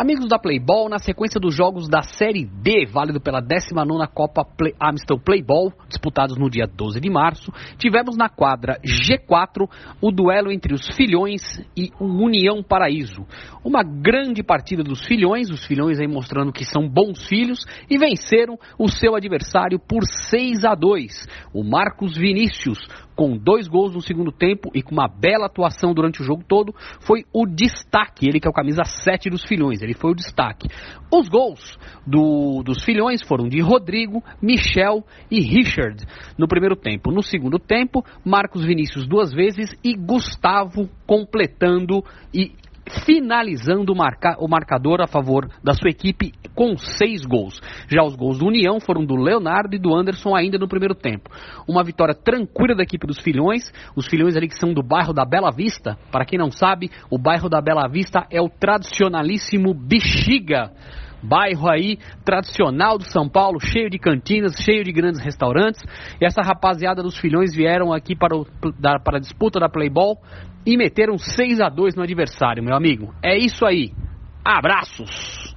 Amigos da Playball, na sequência dos jogos da Série D, válido pela 19 Copa Play, Amstel Playball, disputados no dia 12 de março, tivemos na quadra G4 o duelo entre os Filhões e o União Paraíso. Uma grande partida dos Filhões, os Filhões aí mostrando que são bons filhos e venceram o seu adversário por 6 a 2. O Marcos Vinícius com dois gols no segundo tempo e com uma bela atuação durante o jogo todo, foi o destaque. Ele que é o camisa 7 dos Filhões, ele foi o destaque. Os gols do, dos Filhões foram de Rodrigo, Michel e Richard no primeiro tempo. No segundo tempo, Marcos Vinícius duas vezes e Gustavo completando e finalizando o, marca, o marcador a favor da sua equipe com seis gols. Já os gols do União foram do Leonardo e do Anderson ainda no primeiro tempo. Uma vitória tranquila da equipe dos Filhões, os Filhões ali que são do bairro da Bela Vista. Para quem não sabe, o bairro da Bela Vista é o tradicionalíssimo Bexiga bairro aí tradicional do São Paulo, cheio de cantinas, cheio de grandes restaurantes. E essa rapaziada dos filhões vieram aqui para, o, para a disputa da Playball e meteram 6 a 2 no adversário, meu amigo. É isso aí. Abraços!